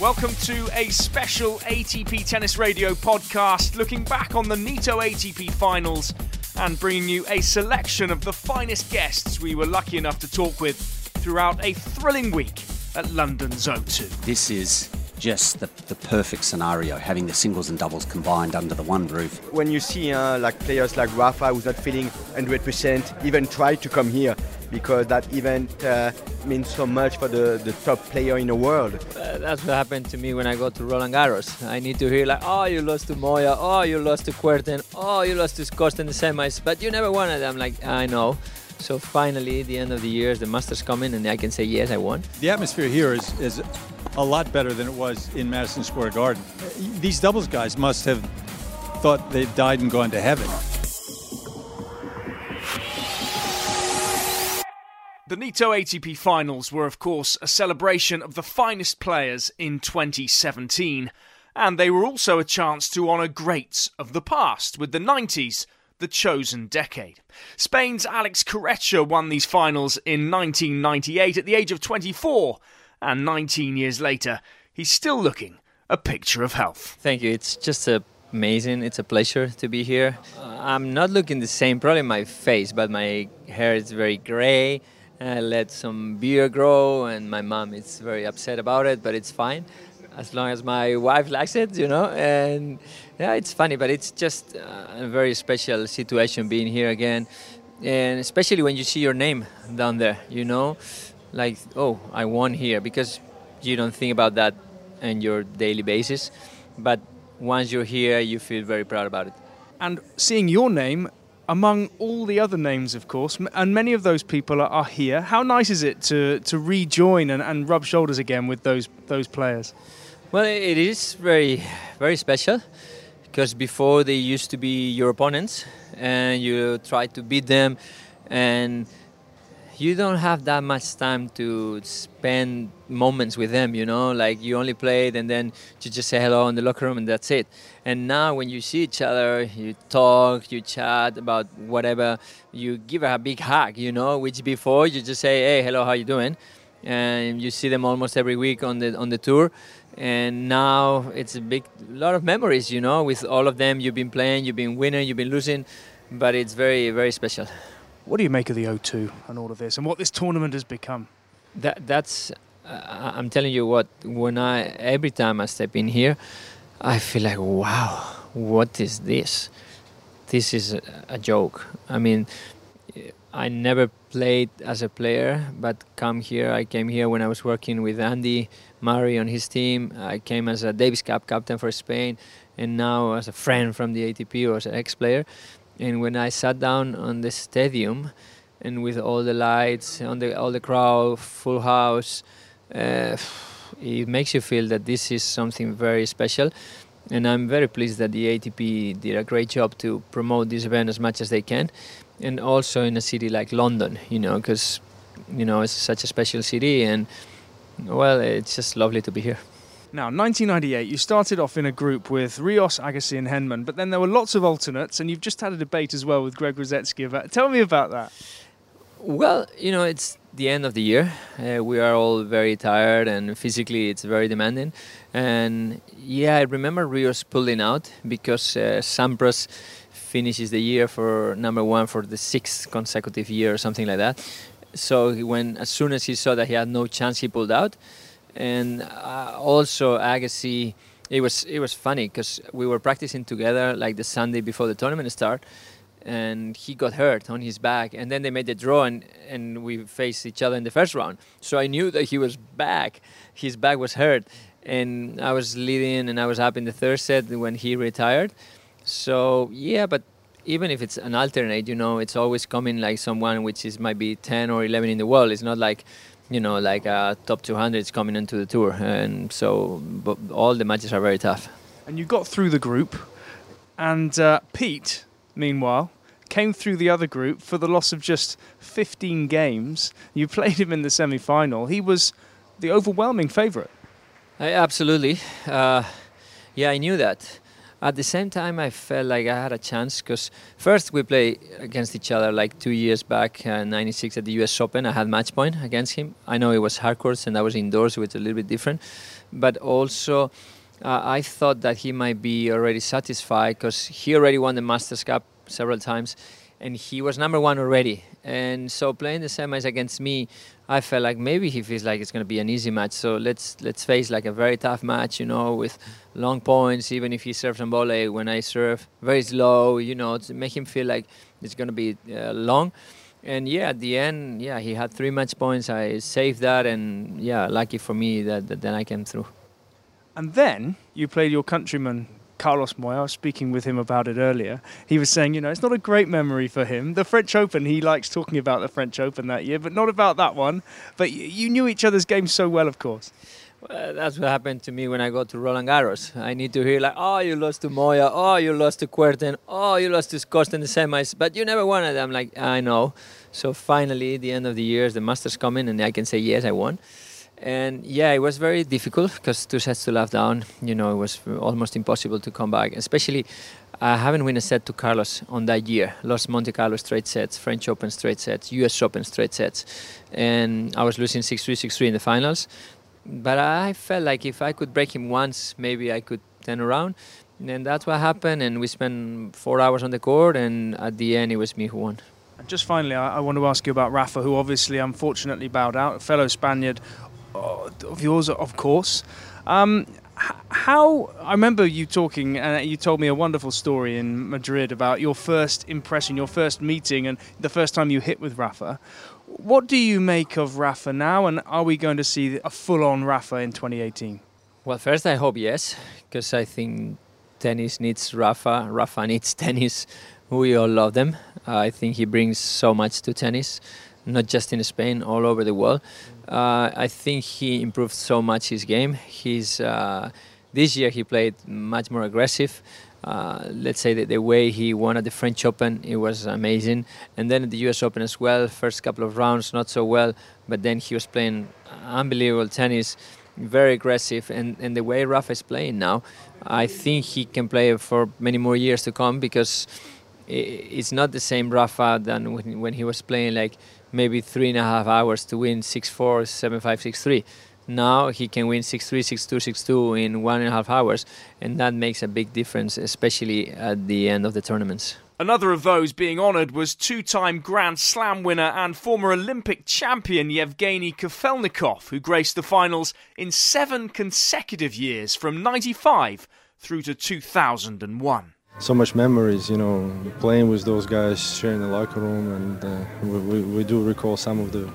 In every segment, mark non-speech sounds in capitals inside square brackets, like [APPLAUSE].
Welcome to a special ATP Tennis Radio podcast. Looking back on the Nitto ATP finals and bringing you a selection of the finest guests we were lucky enough to talk with throughout a thrilling week at London's O2. This is just the, the perfect scenario, having the singles and doubles combined under the one roof. When you see uh, like players like Rafa who's not feeling 100%, even try to come here because that event uh, means so much for the, the top player in the world. Uh, that's what happened to me when I go to Roland Garros. I need to hear like, oh, you lost to Moya, oh, you lost to Kuerten, oh, you lost to Costa in the semis, but you never won it. I'm like, I know. So finally, the end of the year, the Masters coming, and I can say yes, I won. The atmosphere here is is a lot better than it was in Madison Square Garden. These doubles guys must have thought they'd died and gone to heaven. The Nitto ATP finals were, of course, a celebration of the finest players in 2017, and they were also a chance to honour greats of the past, with the 90s the chosen decade. Spain's Alex Corretja won these finals in 1998 at the age of 24, and 19 years later, he's still looking a picture of health. Thank you. It's just a amazing. It's a pleasure to be here. Uh, I'm not looking the same, probably my face, but my hair is very gray. I let some beer grow, and my mom is very upset about it, but it's fine as long as my wife likes it, you know. And yeah, it's funny, but it's just uh, a very special situation being here again, and especially when you see your name down there, you know, like oh, I won here because you don't think about that on your daily basis, but once you're here, you feel very proud about it. And seeing your name among all the other names, of course, and many of those people are, are here. How nice is it to, to rejoin and, and rub shoulders again with those those players? Well, it is very very special because before they used to be your opponents, and you try to beat them, and you don't have that much time to spend moments with them, you know, like you only played and then you just say hello in the locker room and that's it. And now when you see each other, you talk, you chat about whatever, you give a big hug, you know, which before you just say, hey, hello, how you doing? And you see them almost every week on the on the tour. And now it's a big lot of memories, you know, with all of them. You've been playing, you've been winning, you've been losing, but it's very, very special. What do you make of the O2 and all of this, and what this tournament has become? That that's uh, I'm telling you what. When I every time I step in here, I feel like wow, what is this? This is a, a joke. I mean, I never played as a player, but come here. I came here when I was working with Andy Murray on his team. I came as a Davis Cup captain for Spain, and now as a friend from the ATP or as an ex-player. And when I sat down on the stadium, and with all the lights, on the all the crowd, full house, uh, it makes you feel that this is something very special. And I'm very pleased that the ATP did a great job to promote this event as much as they can, and also in a city like London, you know, because you know it's such a special city, and well, it's just lovely to be here. Now, 1998, you started off in a group with Rios, Agassi, and Henman, but then there were lots of alternates, and you've just had a debate as well with Greg Rusedski about. Tell me about that. Well, you know, it's the end of the year. Uh, we are all very tired, and physically, it's very demanding. And yeah, I remember Rios pulling out because uh, Sampras finishes the year for number one for the sixth consecutive year or something like that. So when as soon as he saw that he had no chance, he pulled out and uh, also Agassi. It was it was funny because we were practicing together like the Sunday before the tournament start, and he got hurt on his back, and then they made the draw, and and we faced each other in the first round. So I knew that he was back. His back was hurt, and I was leading, and I was up in the third set when he retired. So yeah, but even if it's an alternate, you know, it's always coming like someone which is might be 10 or 11 in the world. It's not like you know, like uh, top 200 is coming into the tour, and so all the matches are very tough. And you got through the group, and uh, Pete, meanwhile, came through the other group for the loss of just 15 games. You [LAUGHS] played him in the semi final. He was the overwhelming favourite. absolutely. Uh, yeah, I knew that. At the same time, I felt like I had a chance because first we played against each other like two years back, uh, 96 at the US Open. I had match point against him. I know it was hard courts and I was indoors, which is a little bit different. But also, uh, I thought that he might be already satisfied because he already won the Masters Cup several times and he was number one already. And so playing the semis against me, I felt like maybe he feels like it's going to be an easy match. So let's let's face like a very tough match, you know, with long points. Even if he serves on volley, when I serve very slow, you know, to make him feel like it's going to be uh, long. And yeah, at the end, yeah, he had three match points. I saved that, and yeah, lucky for me that, that then I came through. And then you played your countryman Carlos Moya, I was speaking with him about it earlier. He was saying, you know, it's not a great memory for him. The French Open, he likes talking about the French Open that year, but not about that one. But you knew each other's games so well, of course. Well, that's what happened to me when I go to Roland Garros. I need to hear like, oh, you lost to Moya, oh, you lost to Kuerten, oh, you lost to Costa in the semis, but you never won it. I'm like, I know. So finally, the end of the year, the Masters coming, and I can say yes, I won and yeah, it was very difficult because two sets to love down. You know, it was almost impossible to come back. Especially, I haven't won a set to Carlos on that year. Lost Monte Carlo straight sets, French Open straight sets, U.S. Open straight sets, and I was losing 6-3, 6-3 in the finals. But I felt like if I could break him once, maybe I could turn around. And that's what happened. And we spent four hours on the court, and at the end, it was me who won. And just finally, I, want to ask you about Rafa, who obviously unfortunately bowed out, a fellow Spaniard of yours, of course. Um, how I remember you talking, and you told me a wonderful story in Madrid about your first impression, your first meeting, and the first time you hit with Rafa. What do you make of Rafa now, and are we going to see a full-on Rafa in 2018? Well, first I hope yes, because I think tennis needs Rafa. Rafa needs [LAUGHS] tennis. We all love them. I think he brings so much to tennis, not just in Spain, all over the world. Uh, I think he improved so much his game. He's uh, this year he played much more aggressive. Uh, let's say that the way he won at the French Open, it was amazing. And then at the U.S. Open as well, first couple of rounds not so well, but then he was playing unbelievable tennis, very aggressive. And, and the way Rafa is playing now, I think he can play for many more years to come because it's not the same Rafa than when, when he was playing like maybe three and a half hours to win 6-4, 7-5, 6-3. Now he can win 6-3, 6-2, 6-2 in one and a half hours, and that makes a big difference, especially at the end of the tournaments. Another of those being honoured was two time Grand Slam winner and former Olympic champion Yevgeny Kafelnikov, who graced the finals in seven consecutive years from 95 through to 2001 so much memories, you know, playing with those guys, sharing the locker room, and uh, we, we, do recall some of the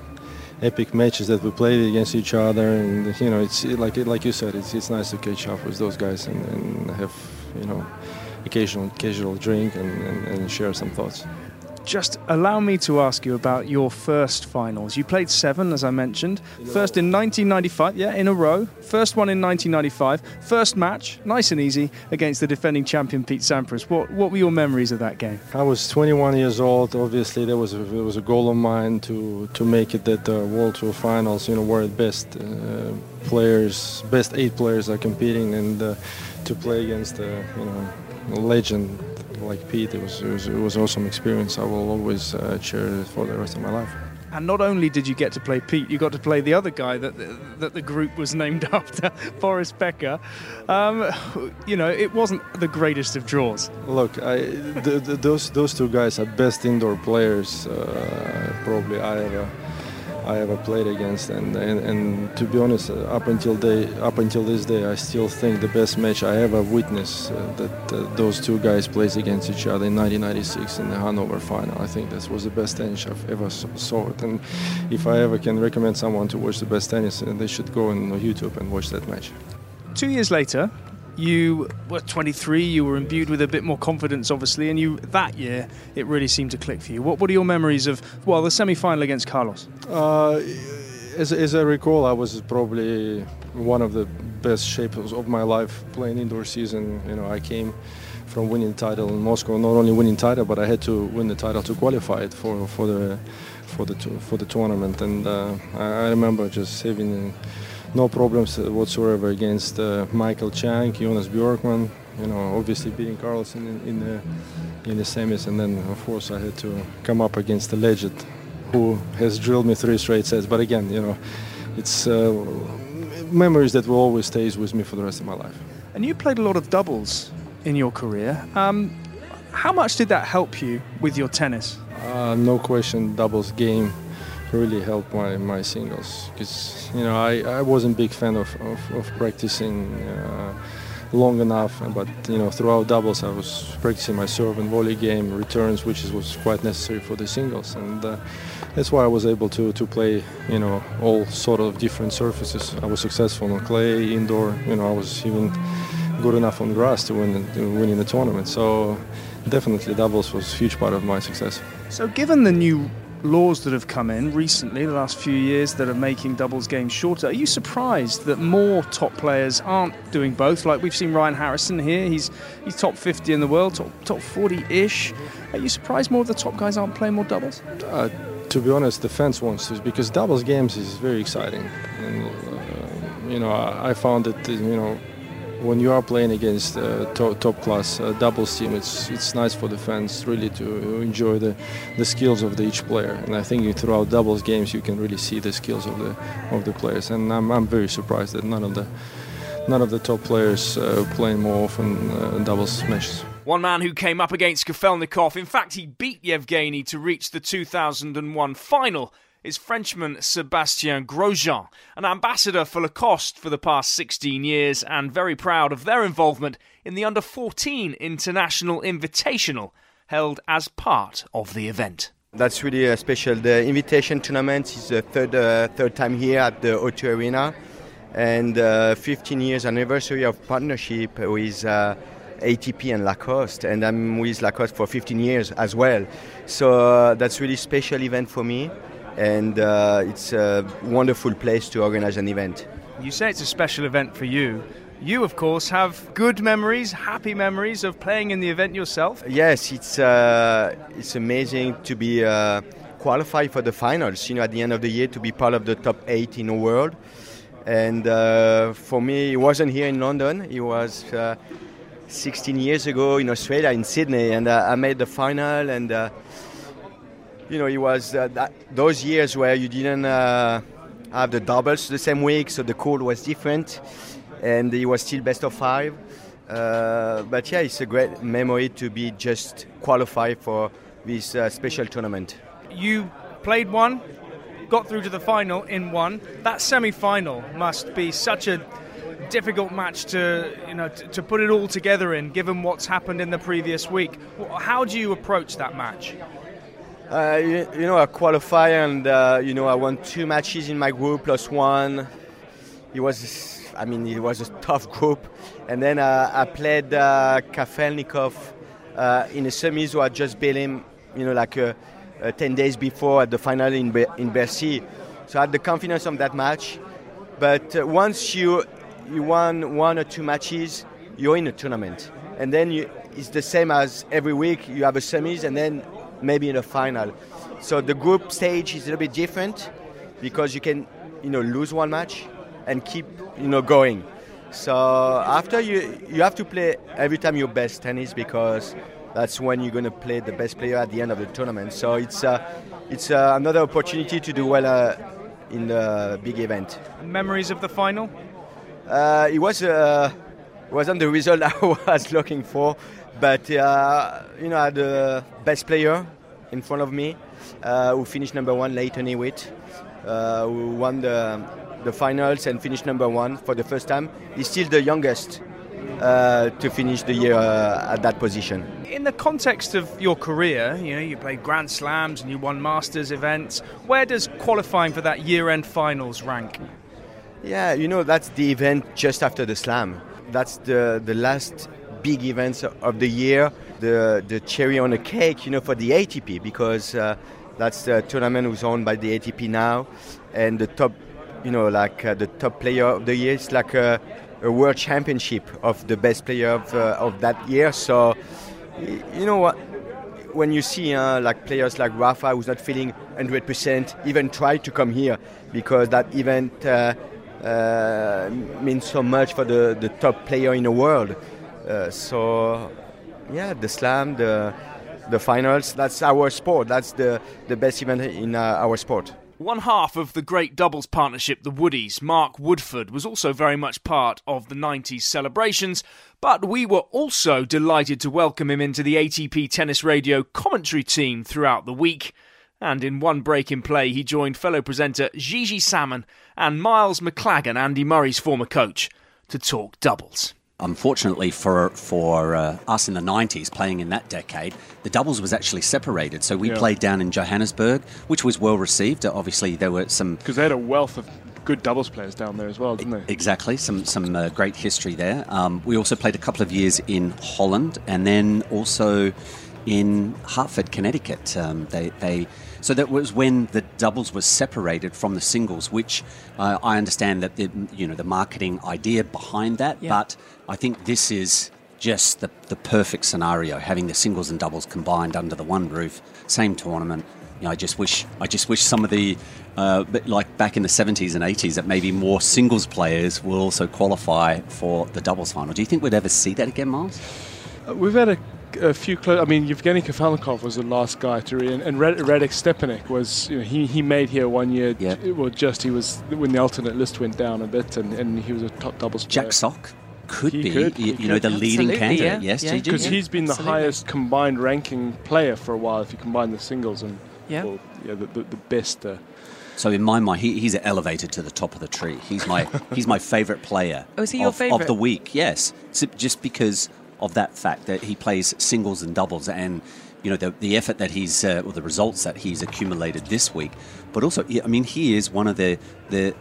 epic matches that we played against each other, and you know, it's like like you said, it's, it's nice to catch up with those guys and, and have you know, occasional casual drink and, and, and share some thoughts. Just allow me to ask you about your first finals. You played seven, as I mentioned. First in 1995, yeah, in a row. First one in 1995. First match, nice and easy, against the defending champion Pete Sampras. What what were your memories of that game? I was 21 years old. Obviously, there was a, there was a goal of mine to to make it at the World Tour Finals. You know, where the best uh, players, best eight players are competing, and uh, to play against uh, you know legend like Pete, it was, it was, it was awesome experience. I will always uh, cherish it for the rest of my life. And not only did you get to play Pete, you got to play the other guy that the, that the group was named [LAUGHS] after, Boris Becker. Um, you know, it wasn't the greatest of draws. Look, I, the, the, those those two guys are best indoor players uh, probably I ever I ever played against, and, and, and to be honest, uh, up until day up until this day, I still think the best match I ever witnessed uh, that uh, those two guys played against each other in 1996 in the Hanover final. I think that was the best tennis I've ever saw it, and if I ever can recommend someone to watch the best tennis, uh, they should go on YouTube and watch that match. Two years later, you were 23, you were imbued with a bit more confidence, obviously, and you that year it really seemed to click for you. What, what are your memories of well the semi-final against Carlos? Uh, as, as I recall, I was probably one of the best shapes of my life playing indoor season. You know, I came from winning title in Moscow. Not only winning title, but I had to win the title to qualify it for for the for the for the tournament. And uh, I, remember just having no problems whatsoever against uh, Michael Chang, Jonas Bjorkman. You know, obviously beating Carlos in, in the in the semis, and then of course I had to come up against the legend, who has drilled me three straight sets. But again, you know, it's uh, memories that will always stay with me for the rest of my life. And you played a lot of doubles in your career. Um, how much did that help you with your tennis? Uh, no question, doubles game really helped my, my singles because you know I, I wasn't a big fan of, of, of practicing uh, long enough but you know throughout doubles I was practicing my serve and volley game returns which is, was quite necessary for the singles and uh, that's why I was able to, to play you know all sort of different surfaces. I was successful on clay indoor you know I was even good enough on grass to win to win in the tournament. So definitely doubles was a huge part of my success. So given the new laws that have come in recently, the last few years, that are making doubles games shorter. Are you surprised that more top players aren't doing both? Like we've seen Ryan Harrison here, he's he's top 50 in the world, top top 40-ish. Are you surprised more of the top guys aren't playing more doubles? Uh, to be honest, the fans wants to because doubles games is very exciting. And, uh, you know, I, I found that you know when you are playing against uh, top, top class uh, doubles team, it's it's nice for the fans really to enjoy the, the skills of the, each player. And I think throughout doubles games you can really see the skills of the of the players. And I'm, I'm very surprised that none of the none of the top players uh, playing more often uh, doubles matches. One man who came up against Kafelnikov, in fact, he beat Yevgeny to reach the 2001 final is Frenchman Sebastien Grosjean, an ambassador for Lacoste for the past 16 years and very proud of their involvement in the Under 14 International Invitational held as part of the event. That's really special. The invitation tournament is the third, uh, third time here at the O2 Arena and uh, 15 years anniversary of partnership with uh, ATP and Lacoste, and I'm with Lacoste for 15 years as well. So uh, that's really special event for me and uh, it's a wonderful place to organize an event. You say it's a special event for you. You, of course, have good memories, happy memories of playing in the event yourself. Yes, it's uh, it's amazing to be uh, qualified for the finals. You know, at the end of the year, to be part of the top eight in the world. And uh, for me, it wasn't here in London. It was uh, 16 years ago in Australia, in Sydney, and uh, I made the final and you know, it was uh, that, those years where you didn't uh, have the doubles the same week, so the call was different, and it was still best of five. Uh, but yeah, it's a great memory to be just qualified for this uh, special tournament. You played one, got through to the final in one. That semi-final must be such a difficult match to you know to put it all together in, given what's happened in the previous week. How do you approach that match? Uh, you, you, know, I qualify and uh, you know I won two matches in my group plus one. It was, I mean, it was a tough group. And then uh, I played uh, Kafelnikov uh, in the semis, so I just beat him, you know, like uh, 10 days before at the final in Be- in Bercy. So I had the confidence of that match. But once you you won one or two matches, you're in a tournament, and then you, it's the same as every week. You have a semis, and then maybe in a final. So the group stage is a little bit different because you can, you know, lose one match and keep, you know, going. So after you, you have to play every time your best tennis because that's when you're going to play the best player at the end of the tournament. So it's uh, it's uh, another opportunity to do well uh, in the big event. Memories of the final? Uh, it was uh, wasn't the result [LAUGHS] I was looking for, but uh, you know, I had the best player in front of me uh, who finished number one, Lleyton Hewitt, uh, who won the, the finals and finished number one for the first time. He's still the youngest uh, to finish the year uh, at that position. In the context of your career, you know, you played Grand Slams and you won Masters events. Where does qualifying for that year-end finals rank? Yeah, you know, that's the event just after the Slam. That's the, the last big events of the year, the the cherry on the cake, you know, for the ATP because uh, that's the tournament who's owned by the ATP now, and the top, you know, like uh, the top player of the year it's like a, a world championship of the best player of, uh, of that year. So, you know what? When you see uh, like players like Rafa, who's not feeling 100%, even try to come here because that event uh, uh, means so much for the, the top player in the world. Uh, so, yeah, the slam, the the finals. That's our sport. That's the, the best event in uh, our sport. One half of the great doubles partnership, the Woodies, Mark Woodforde, was also very much part of the 90s celebrations, but we were also delighted to welcome him into the ATP Tennis Radio commentary team throughout the week. And in one break in play, he joined fellow presenter Gigi Salmon and Miles Maclagan, Andy Murray's former coach, to talk doubles. Unfortunately for for uh, us in the 90s, playing in that decade, the doubles was actually separated. So we Yeah. played down in Johannesburg, which was well received. Obviously, there were some Because they had a wealth of good doubles players down there as well, didn't they? Exactly, some some uh, great history there. Um, we also played a couple of years in Holland, and then also in Hartford, Connecticut. Um, they they so that was when the doubles was separated from the singles, which uh, I understand that the you know the marketing idea behind that, Yeah. but I think this is just the, the perfect scenario having the singles and doubles combined under the one roof same tournament you know, I just wish I just wish some of the uh, like back in the 70s and 80s that maybe more singles players will also qualify for the doubles final. Do you think we'd ever see that again, Miles? Uh, We've had a, a few close. I mean, Yevgeny Kafelnikov was the last guy to re- and, and Red- Radek Stepanek was. You know, he he made here one year. Yeah. Well, just he was when the alternate list went down a bit, and, and he was a top doubles player. Jack Sock could He be could, you, you know the leading candidate. yeah, Yes, yeah. Gigi? because he's been the Absolutely. highest combined ranking player for a while. If you combine the singles and Yeah. well, yeah, the, the, the best. Uh, So in my mind, he, he's elevated to the top of the tree. He's my [LAUGHS] he's my favourite player. Oh, is he your of, of the week? Yes, So just because of that fact that he plays singles and doubles, and you know the, the effort that he's uh, or the results that he's accumulated this week. But also, I mean, he is one of the the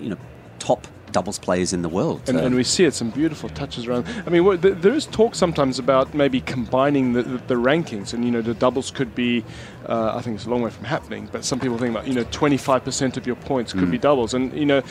you know top doubles players in the world. and, and we see it some beautiful touches around. I mean, what, th- there is talk sometimes about maybe combining the, the, the rankings, and you know, the doubles could be. Uh, I think it's a long way from happening, but some people think about you know, 25% of your points could Mm. be doubles, and you know.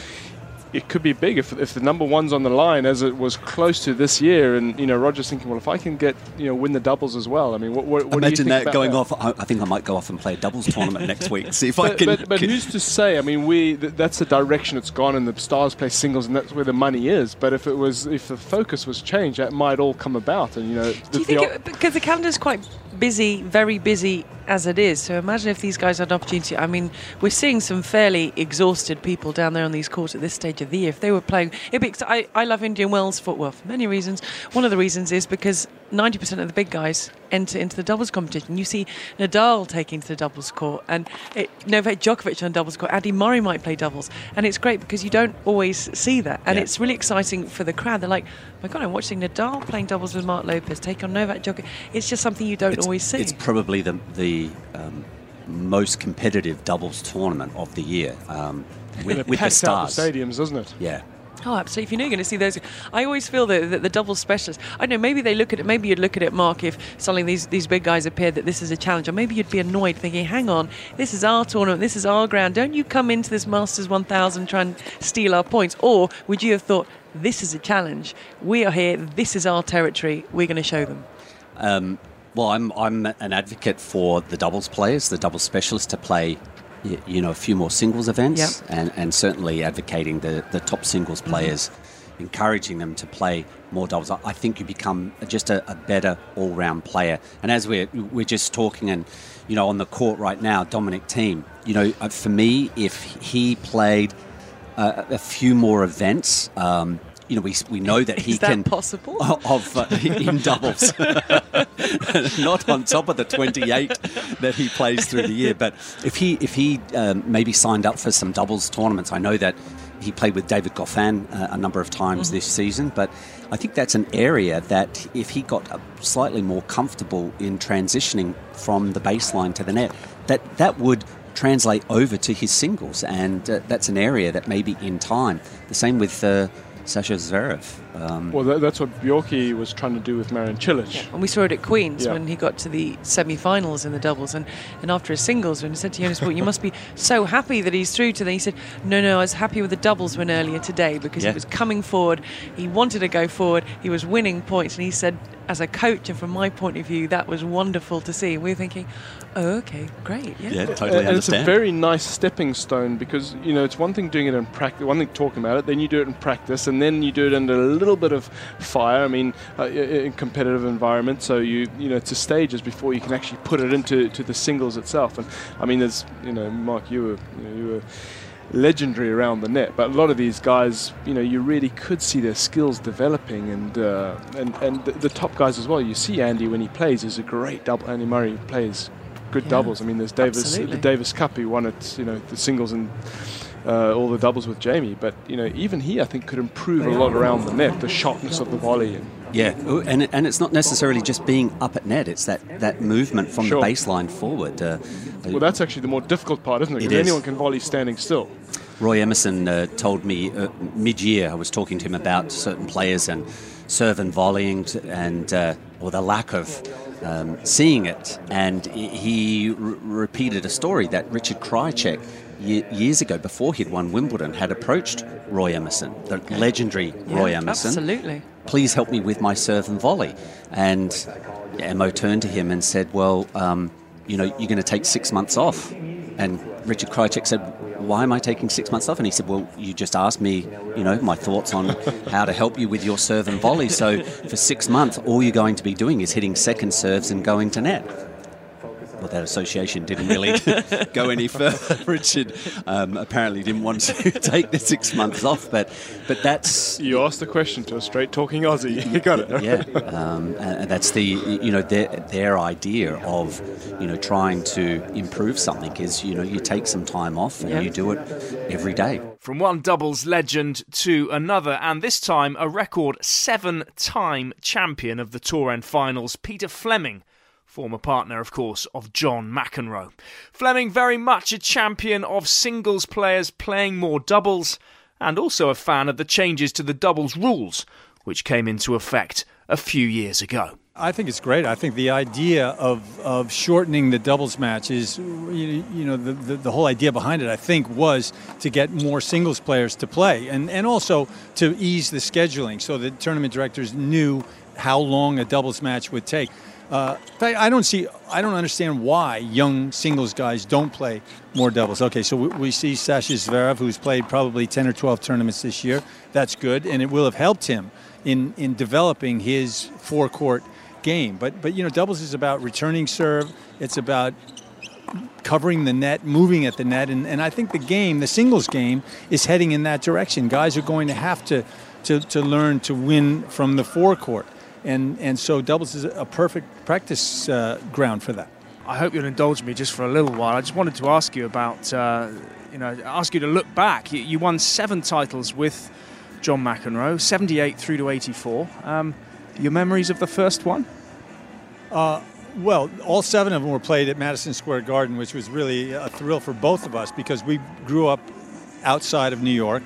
It could be big if, if the number one's on the line, as it was close to this year, and you know Roger's thinking, well, if I can get you know win the doubles as well, I mean, what, what, what do you Imagine think that about going that? off. I, I think I might go off and play a doubles tournament [LAUGHS] next week. See if I can. but, but can- who's to say? I mean, we th- that's the direction it's gone, and the stars play singles, and that's where the money is. But if it was, if the focus was changed, that might all come about. And you know, Do you think the- it, because the calendar's quite busy, very busy as it is? So imagine if these guys had an opportunity. I mean, we're seeing some fairly exhausted people down there on these courts at this stage of the year. If they were playing, it'd be, I, I love Indian Wells football for many reasons. One of the reasons is because 90% of the big guys enter into the doubles competition. You see Nadal taking to the doubles court, and it, Novak Djokovic on doubles court. Andy Murray might play doubles, and it's great because you don't always see that, and Yeah. it's really exciting for the crowd. They're like, "My God, I'm watching Nadal playing doubles with Marc Lopez, take on Novak Djokovic." It's just something you don't it's, always see. It's probably the the um, most competitive doubles tournament of the year. Um, with, it with the packs out stars. the stadiums, doesn't it? Yeah. Oh, absolutely. If you know you're going to see those, I always feel that, that the double specialists. I don't know. Maybe they look at it. Maybe you'd look at it, Mark, if suddenly these these big guys appeared that this is a challenge, or maybe you'd be annoyed, thinking, "Hang on, this is our tournament. This is our ground. Don't you come into this Masters 1000 try and steal our points?" Or would you have thought, "This is a challenge. We are here. This is our territory. We're going to show them." Um, well, I'm I'm an advocate for the doubles players, the doubles specialists, to play, y- you know, a few more singles events, Yep. and and certainly advocating the the top singles players, encouraging them to play more doubles. I, think you become just a, a better all round player. And as we're we're just talking, and you know, on the court right now, Dominic Thiem you know, uh, for me, if he played uh, a few more events. Um, you know, we, we know that he Is that can possible? [LAUGHS] of uh, in doubles, [LAUGHS] not on top of the 28 that he plays through the year. But if he if he um, maybe signed up for some doubles tournaments, I know that he played with David Goffin uh, a number of times this season. But I think that's an area that if he got uh, slightly more comfortable in transitioning from the baseline to the net, that that would translate over to his singles, and uh, that's an area that maybe in time. The same with. Sasha Zverev. Um, Well, that, that's what Bjorky was trying to do with Marin Cilic. And we saw it at Queen's Yeah. when he got to the semi-finals in the doubles, and, and after his singles, when he said to Jonas, "Well, you must be so happy that he's through to." the He said, "No, no, I was happy with the doubles win earlier today because Yeah. he was coming forward. He wanted to go forward. He was winning points, and he said." As a coach, and from my point of view, that was wonderful to see. We were thinking, "Oh, okay, great, yeah." yeah, totally and it's a very nice stepping stone because you know it's one thing doing it in practice, one thing talking about it, then you do it in practice, and then you do it in a little bit of fire. I mean, uh, in competitive environment, so you you know it's a stages before you can actually put it into to the singles itself. And I mean, there's you know, Mark, you were you, know, you were legendary around the net, but a lot of these guys, you know, you really could see their skills developing, and uh, and and the, the top guys as well. You see Andy when he plays is a great double. Andy Murray plays good Yeah, doubles. I mean, there's Davis, absolutely. the Davis Cup. He won it, you know, the singles and uh, all the doubles with Jamie. But you know, even he, I think, could improve a lot around the net, the sharpness of the volley. And Yeah, and and it's not necessarily just being up at net. It's that, that movement from Sure. the baseline forward. Uh, well, that's actually the more difficult part, isn't it? It Because is. anyone can volley standing still. Roy Emerson uh, told me uh, mid-year. I was talking to him about certain players and serve and volleying, t- and uh, or the lack of um, seeing it. And he- repeated a story that Richard ye- years ago, before he'd won Wimbledon, had approached Roy Emerson, the legendary Roy Yeah, Emerson. Absolutely. please help me with my serve and volley. And Mo turned to him and said, well, um, you know, you're going to take six months off. And Richard Krajicek said, why am I taking six months off? And he said, well, you just asked me, you know, my thoughts on [LAUGHS] how to help you with your serve and volley. So for six months, all you're going to be doing is hitting second serves and going to net. Well, that association didn't really [LAUGHS] go any further. Richard um, apparently didn't want to [LAUGHS] take the six months off, but but that's You asked the question to a straight talking Aussie. [LAUGHS] You got it. yeah, um, and that's the you know their their idea of you know trying to improve something is you know you take some time off and Yeah. you do it every day. From one doubles legend to another, and this time a record seven time champion of the Tour End finals, Peter Fleming. Former partner, of course, of John McEnroe. Fleming, very much a champion of singles players playing more doubles, and also a fan of the changes to the doubles rules, which came into effect a few years ago. I think it's great. I think the idea of, of shortening the doubles match is, you, know, the, the, the whole idea behind it, I think, was to get more singles players to play and, and also to ease the scheduling so that tournament directors knew how long a doubles match would take. Uh, I don't see, I don't understand why young singles guys don't play more doubles. Okay, so we, we see Sasha Zverev, who's played probably 10 or 12 tournaments this year. That's good, and it will have helped him in, in developing his forecourt game. But, but, you know, doubles is about returning serve. It's about covering the net, moving at the net, and, and I think the game, the singles game, is heading in that direction. Guys are going to have to, to, to learn to win from the forecourt. And, and so doubles is a perfect practice uh, ground for that. I hope you'll indulge me just for a little while. I just wanted to ask you about, uh, you know, ask you to look back. You, you won seven titles with John McEnroe, 78 through to 84. Um, your memories of the first one? Well, all seven of them were played at Madison Square Garden, which was really a thrill for both of us because we grew up outside of New York.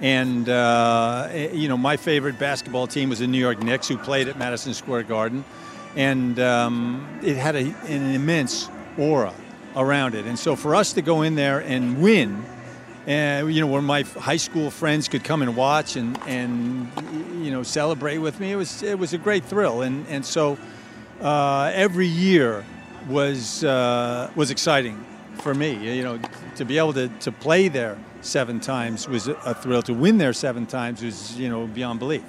And, uh, you know, my favorite basketball team was the New York Knicks, who played at Madison Square Garden. And um, it had a, an immense aura around it. And so for us to go in there and win, uh, you know, where my high school friends could come and watch and, and you know, celebrate with me, it was, it was a great thrill. And, and so uh, every year was uh, was exciting for me. You know, to be able to, to play there seven times was a- thrill. To win there seven times was you know beyond belief.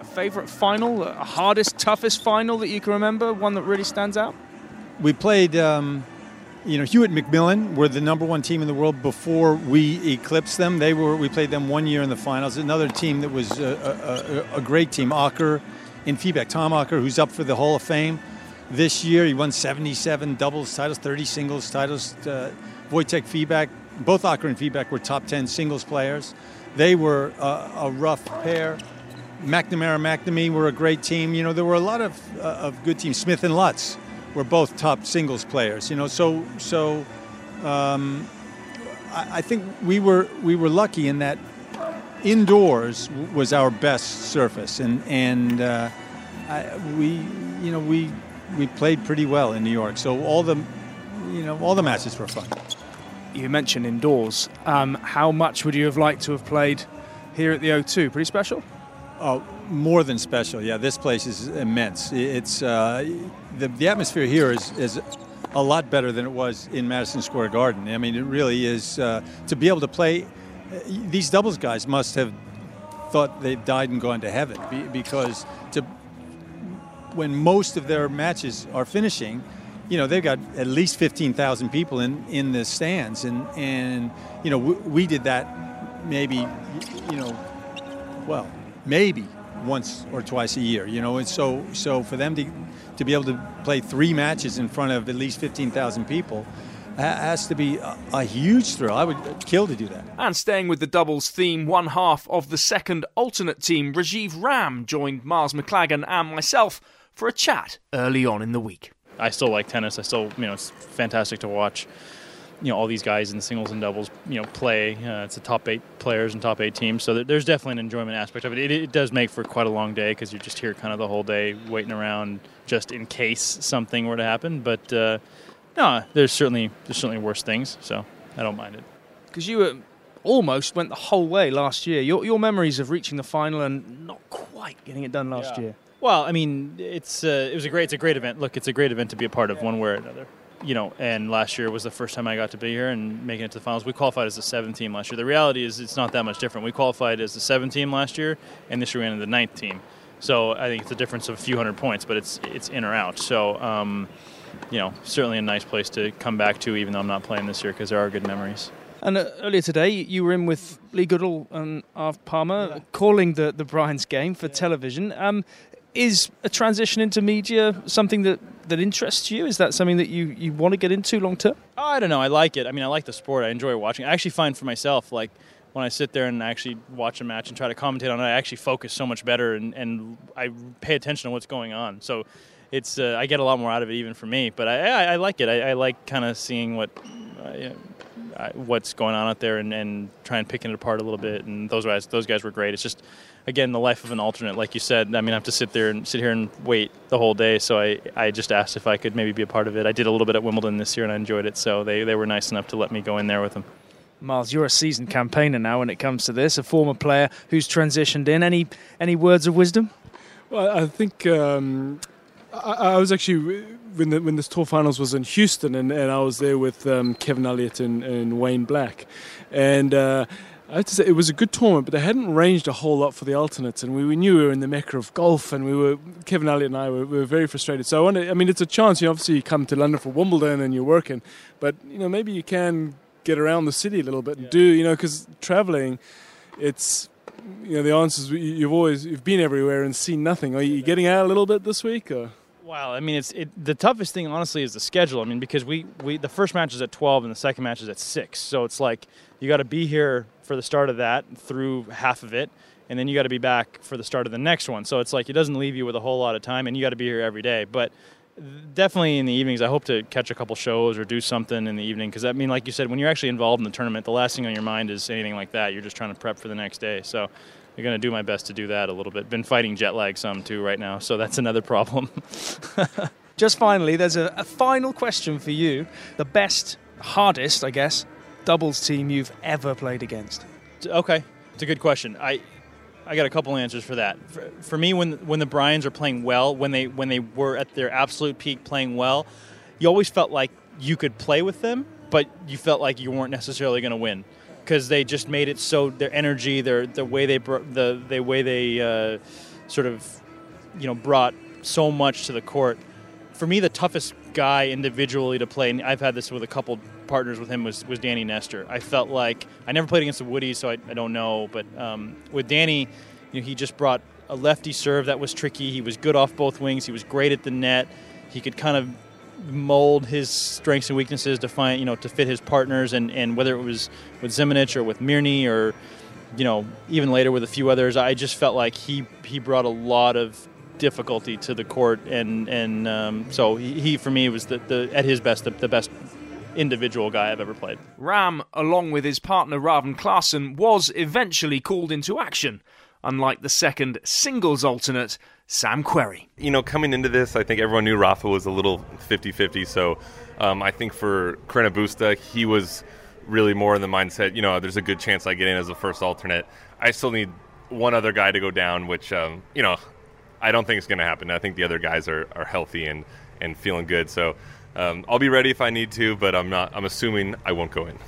A favourite final, a hardest, toughest final that you can remember, one that really stands out? We played. Um, you know, Hewitt McMillan were the number one team in the world before we eclipsed them. They were. We played them one year in the finals. Another team that was a, a, a, great team, Okker in Fibak. Tom Okker, who's up for the Hall of Fame this year. He won 77 doubles titles, 30 singles titles. Uh, Wojtek Fibak, both Okker and Feedback were top 10 singles players. They were uh, a rough pair. McNamara and McNamee were a great team. You know, there were a lot of, uh, of good teams. Smith and Lutz were both top singles players. You know, so so um, I, I think we were we were lucky in that indoors was our best surface, and and uh, I, we you know we we played pretty well in New York. So all the you know all the matches were fun. You mentioned indoors. Um, how much would you have liked to have played here at the O2? Pretty special. Oh, more than special. Yeah, this place is immense. It's uh, the the atmosphere here is is a lot better than it was in Madison Square Garden. I mean, it really is uh, to be able to play. These doubles guys must have thought they died and gone to heaven because to when most of their matches are finishing, you know they've got at least fifteen thousand people in in the stands, and and you know we, we did that maybe you know well maybe once or twice a year, you know, and so so for them to to be able to play three matches in front of at least fifteen thousand people has to be a, a, huge thrill. I would kill to do that. And staying with the doubles theme, one half of the second alternate team, Rajeev Ram, joined Miles Maclagan and myself for a chat early on in the week. I still like tennis. I still, you know, it's fantastic to watch you know all these guys in singles and doubles you know play. Uh, it's the top eight players and top eight teams, so there's definitely an enjoyment aspect of it. It, it does make for quite a long day because you're just here kind of the whole day waiting around just in case something were to happen. But uh, no, there's certainly there's certainly worse things, so I don't mind it. Because you were almost went the whole way last year. Your your memories of reaching the final and not quite getting it done last yeah. year. Well, I mean, it's uh, it was a great it's a great event. Look, it's a great event to be a part of, one way or another you know, and last year was the first time I got to be here and making it to the finals. We qualified as the seventh team last year. The reality is it's not that much different. We qualified as the seventh team last year, and this year we ended the ninth team. So I think it's a difference of a few hundred points, but it's it's in or out. So um, you know, certainly a nice place to come back to, even though I'm not playing this year because there are good memories. And uh, earlier today, you were in with Lee Goodall and Arv Parmar yeah. calling the the Bryans game for yeah. television. Um, is a transition into media something that, that interests you? Is that something that you, you want to get into long term? Oh, I don't know. I like it. I mean, I like the sport. I enjoy watching. I actually find for myself, like, when I sit there and actually watch a match and try to commentate on it, I actually focus so much better and, and I pay attention to what's going on. So it's uh, I get a lot more out of it even for me. But I, I, I like it. I, I like kind of seeing what uh, what's going on out there and, and trying picking it apart a little bit. And those guys those guys were great. It's just again, the life of an alternate, like you said. I mean, I have to sit there and sit here and wait the whole day. So I, I just asked if I could maybe be a part of it. I did a little bit at Wimbledon this year and I enjoyed it. So they, they were nice enough to let me go in there with them. Miles, you're a seasoned campaigner now when it comes to this, a former player who's transitioned in. Any any words of wisdom? Well, I think um, I, I, was actually when the, when this tour finals was in Houston, and, and I was there with um, Kevin Ullyett and, and, Wayne Black, and. Uh, I have to say it was a good tournament, but they hadn't ranged a whole lot for the alternates, and we, we knew we were in the mecca of golf, and we were Kevin Ullyett and I were, we were very frustrated. So I wanted, I mean, it's a chance. You know, obviously you come to London for Wimbledon and you're working, but you know maybe you can get around the city a little bit and yeah. do you know because traveling, it's you know the answers you've always you've been everywhere and seen nothing. Are you getting out a little bit this week or? Well, I mean, it's it, the toughest thing, honestly, is the schedule. I mean, because we, we the first match is at twelve and the second match is at six, so it's like you got to be here for the start of that through half of it, and then you got to be back for the start of the next one. So it's like it doesn't leave you with a whole lot of time, and you got to be here every day. But definitely in the evenings, I hope to catch a couple shows or do something in the evening because I mean, like you said, when you're actually involved in the tournament, the last thing on your mind is anything like that. You're just trying to prep for the next day. So going to do my best to do that a little bit. Been fighting jet lag some too right now, so that's another problem. [LAUGHS] Just finally, there's a, a final question for you. The best, hardest, I guess, doubles team you've ever played against? Okay, it's a good question. I I got a couple answers for that. For, for, me, when when the Bryans are playing well, when they when they were at their absolute peak playing well, you always felt like you could play with them, but you felt like you weren't necessarily going to win because they just made it so their energy, their the way they the the way they uh, sort of you know brought so much to the court. For me, the toughest guy individually to play, and I've had this with a couple partners with him, was, was Danny Nestor. I felt like I never played against the Woodies, so I, I don't know, but um, with Danny, you know, he just brought a lefty serve that was tricky. He was good off both wings. He was great at the net. He could kind of mold his strengths and weaknesses to find, you know, to fit his partners, and, and whether it was with Zimonjic or with Mirny or, you know, even later with a few others, I just felt like he he brought a lot of difficulty to the court, and and um, so he, he, for me was the, the at his best the, the best individual guy I've ever played. Ram, along with his partner Raven Klaasen, was eventually called into action, unlike the second singles alternate, Sam Querrey. You know, coming into this, I think everyone knew Rafa was a little 50 50. So um, I think for Carreño Busta, he was really more in the mindset, you know, there's a good chance I get in as a first alternate. I still need one other guy to go down, which, um, you know, I don't think it's going to happen. I think the other guys are, are healthy and, and feeling good. So um, I'll be ready if I need to, but I'm not. I'm assuming I won't go in.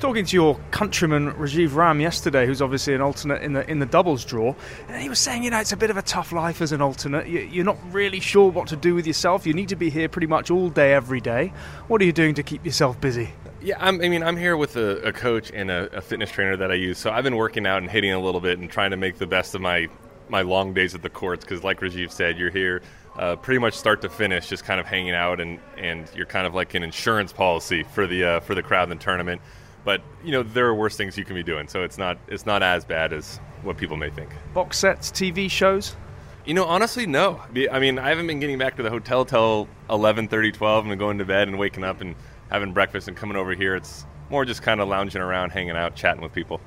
Talking to your countryman Rajeev Ram yesterday, who's obviously an alternate in the in the doubles draw, and he was saying, you know, it's a bit of a tough life as an alternate. You, are not really sure what to do with yourself. You need to be here pretty much all day, every day. What are you doing to keep yourself busy? Yeah, I'm, i mean, I'm here with a, a coach and a, a, fitness trainer that I use. So I've been working out and hitting a little bit and trying to make the best of my my long days at the courts. Because, like Rajeev said, you're here uh, pretty much start to finish, just kind of hanging out, and, and you're kind of like an insurance policy for the uh, for the crowd in the tournament. But you know there are worse things you can be doing, so it's not it's not as bad as what people may think. Box sets, TV shows. You know, honestly, no. I mean, I haven't been getting back to the hotel till 11, 30, 12, and going to bed and waking up and having breakfast and coming over here. It's more just kind of lounging around, hanging out, chatting with people.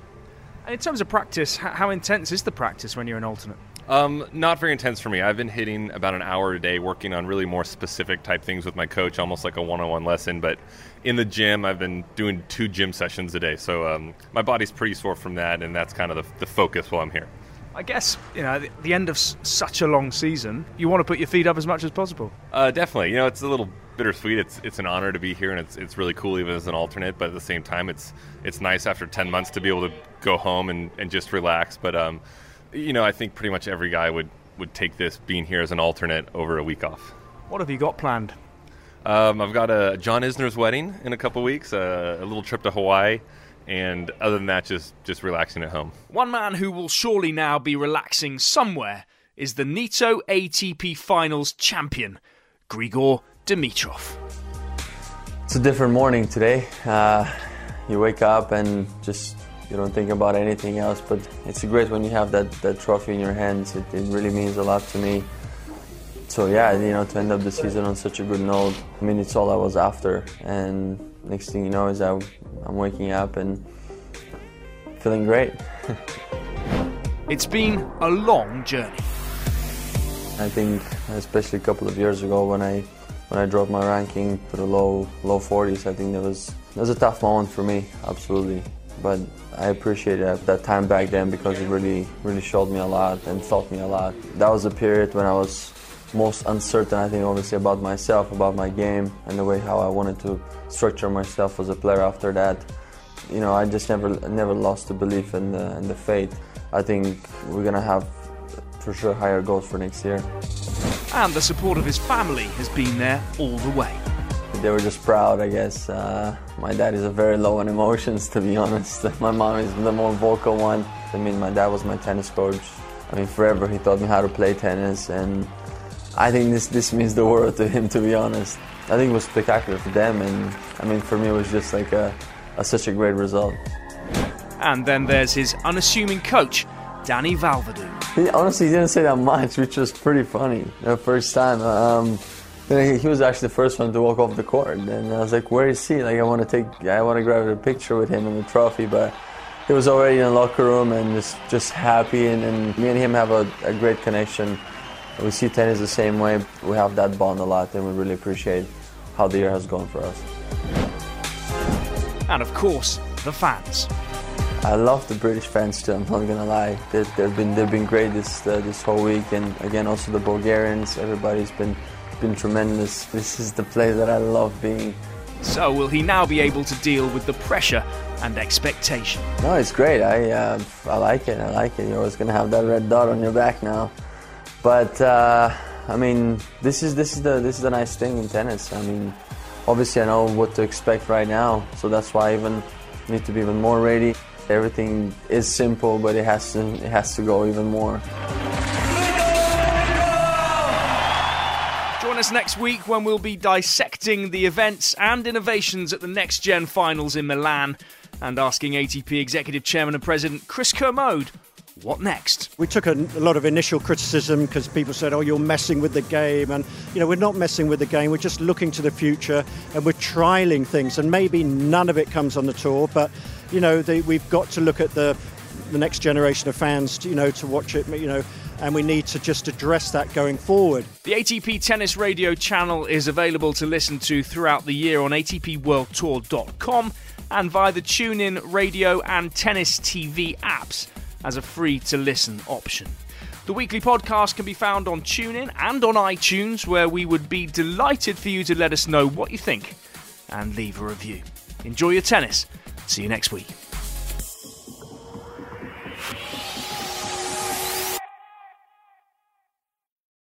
In terms of practice, how intense is the practice when you're an alternate? Um, not very intense for me. I've been hitting about an hour a day, working on really more specific type things with my coach, almost like a one-on-one lesson. But in the gym, I've been doing two gym sessions a day, so um, my body's pretty sore from that, and that's kind of the, the focus while I'm here. I guess you know the end of s- such a long season, you want to put your feet up as much as possible. Uh, definitely, you know it's a little bittersweet. It's it's an honor to be here, and it's it's really cool even as an alternate. But at the same time, it's it's nice after ten months to be able to go home and, and just relax. But um, you know, I think pretty much every guy would, would take this being here as an alternate over a week off. What have you got planned? Um, I've got a John Isner's wedding in a couple weeks, uh, a little trip to Hawaii, and other than that, just just relaxing at home. One man who will surely now be relaxing somewhere is the Nitto ATP Finals champion, Grigor Dimitrov. It's a different morning today. Uh, you wake up and just you don't think about anything else. But it's great when you have that, that trophy in your hands. It, it really means a lot to me. So yeah, you know, to end up the season on such a good note, I mean, it's all I was after. And next thing you know is I, I'm waking up and feeling great. [LAUGHS] it's been a long journey. I think, especially a couple of years ago when I when I dropped my ranking to the low low 40s, I think that was that was a tough moment for me, absolutely but I appreciated that time back then because it really, really showed me a lot and taught me a lot. That was a period when I was most uncertain, I think, obviously, about myself, about my game, and the way how I wanted to structure myself as a player after that. You know, I just never, never lost the belief the, in the faith. I think we're gonna have, for sure, higher goals for next year. And the support of his family has been there all the way they were just proud, I guess. Uh, my dad is a very low on emotions, to be [LAUGHS] honest. My mom is the more vocal one. I mean, my dad was my tennis coach. I mean, forever he taught me how to play tennis, and I think this this means the world to him, to be honest. I think it was spectacular for them, and I mean, for me, it was just like a, a such a great result. And then there's his unassuming coach, Dani Vallverdu. He honestly didn't say that much, which was pretty funny the first time. Um, he was actually the first one to walk off the court, and I was like, "Where is he?" Like, I want to take, I want to grab a picture with him and the trophy, but he was already in the locker room and just just happy. And, and me and him have a, a great connection. We see tennis the same way. We have that bond a lot, and we really appreciate how the year has gone for us. And of course, the fans. I love the British fans too. I'm not gonna lie; they, have been they've been great this uh, this whole week, and again also the Bulgarians. Everybody's been been tremendous. This is the place that I love being. So, will he now be able to deal with the pressure and expectation? No, it's great. I uh, I like it. I like it. You're always gonna have that red dot on your back now. But uh, I mean, this is this is the this is the nice thing in tennis. I mean, obviously I know what to expect right now, so that's why I even need to be even more ready. Everything is simple, but it has to it has to go even more. Us next week when we'll be dissecting the events and innovations at the Next Gen Finals in Milan and asking ATP Executive Chairman and President Chris Kermode what next? We took a, a lot of initial criticism because people said, oh, you're messing with the game. And, you know, we're not messing with the game. We're just looking to the future and we're trialing things. And maybe none of it comes on the tour, but, you know, we've got to look at the, the next generation of fans, to, you know, to watch it, you know, and we need to just address that going forward. The ATP Tennis Radio channel is available to listen to throughout the year on ATPWorldTour.com and via the TuneIn Radio and Tennis TV apps as a free to listen option. The weekly podcast can be found on TuneIn and on iTunes, where we would be delighted for you to let us know what you think and leave a review. Enjoy your tennis. See you next week.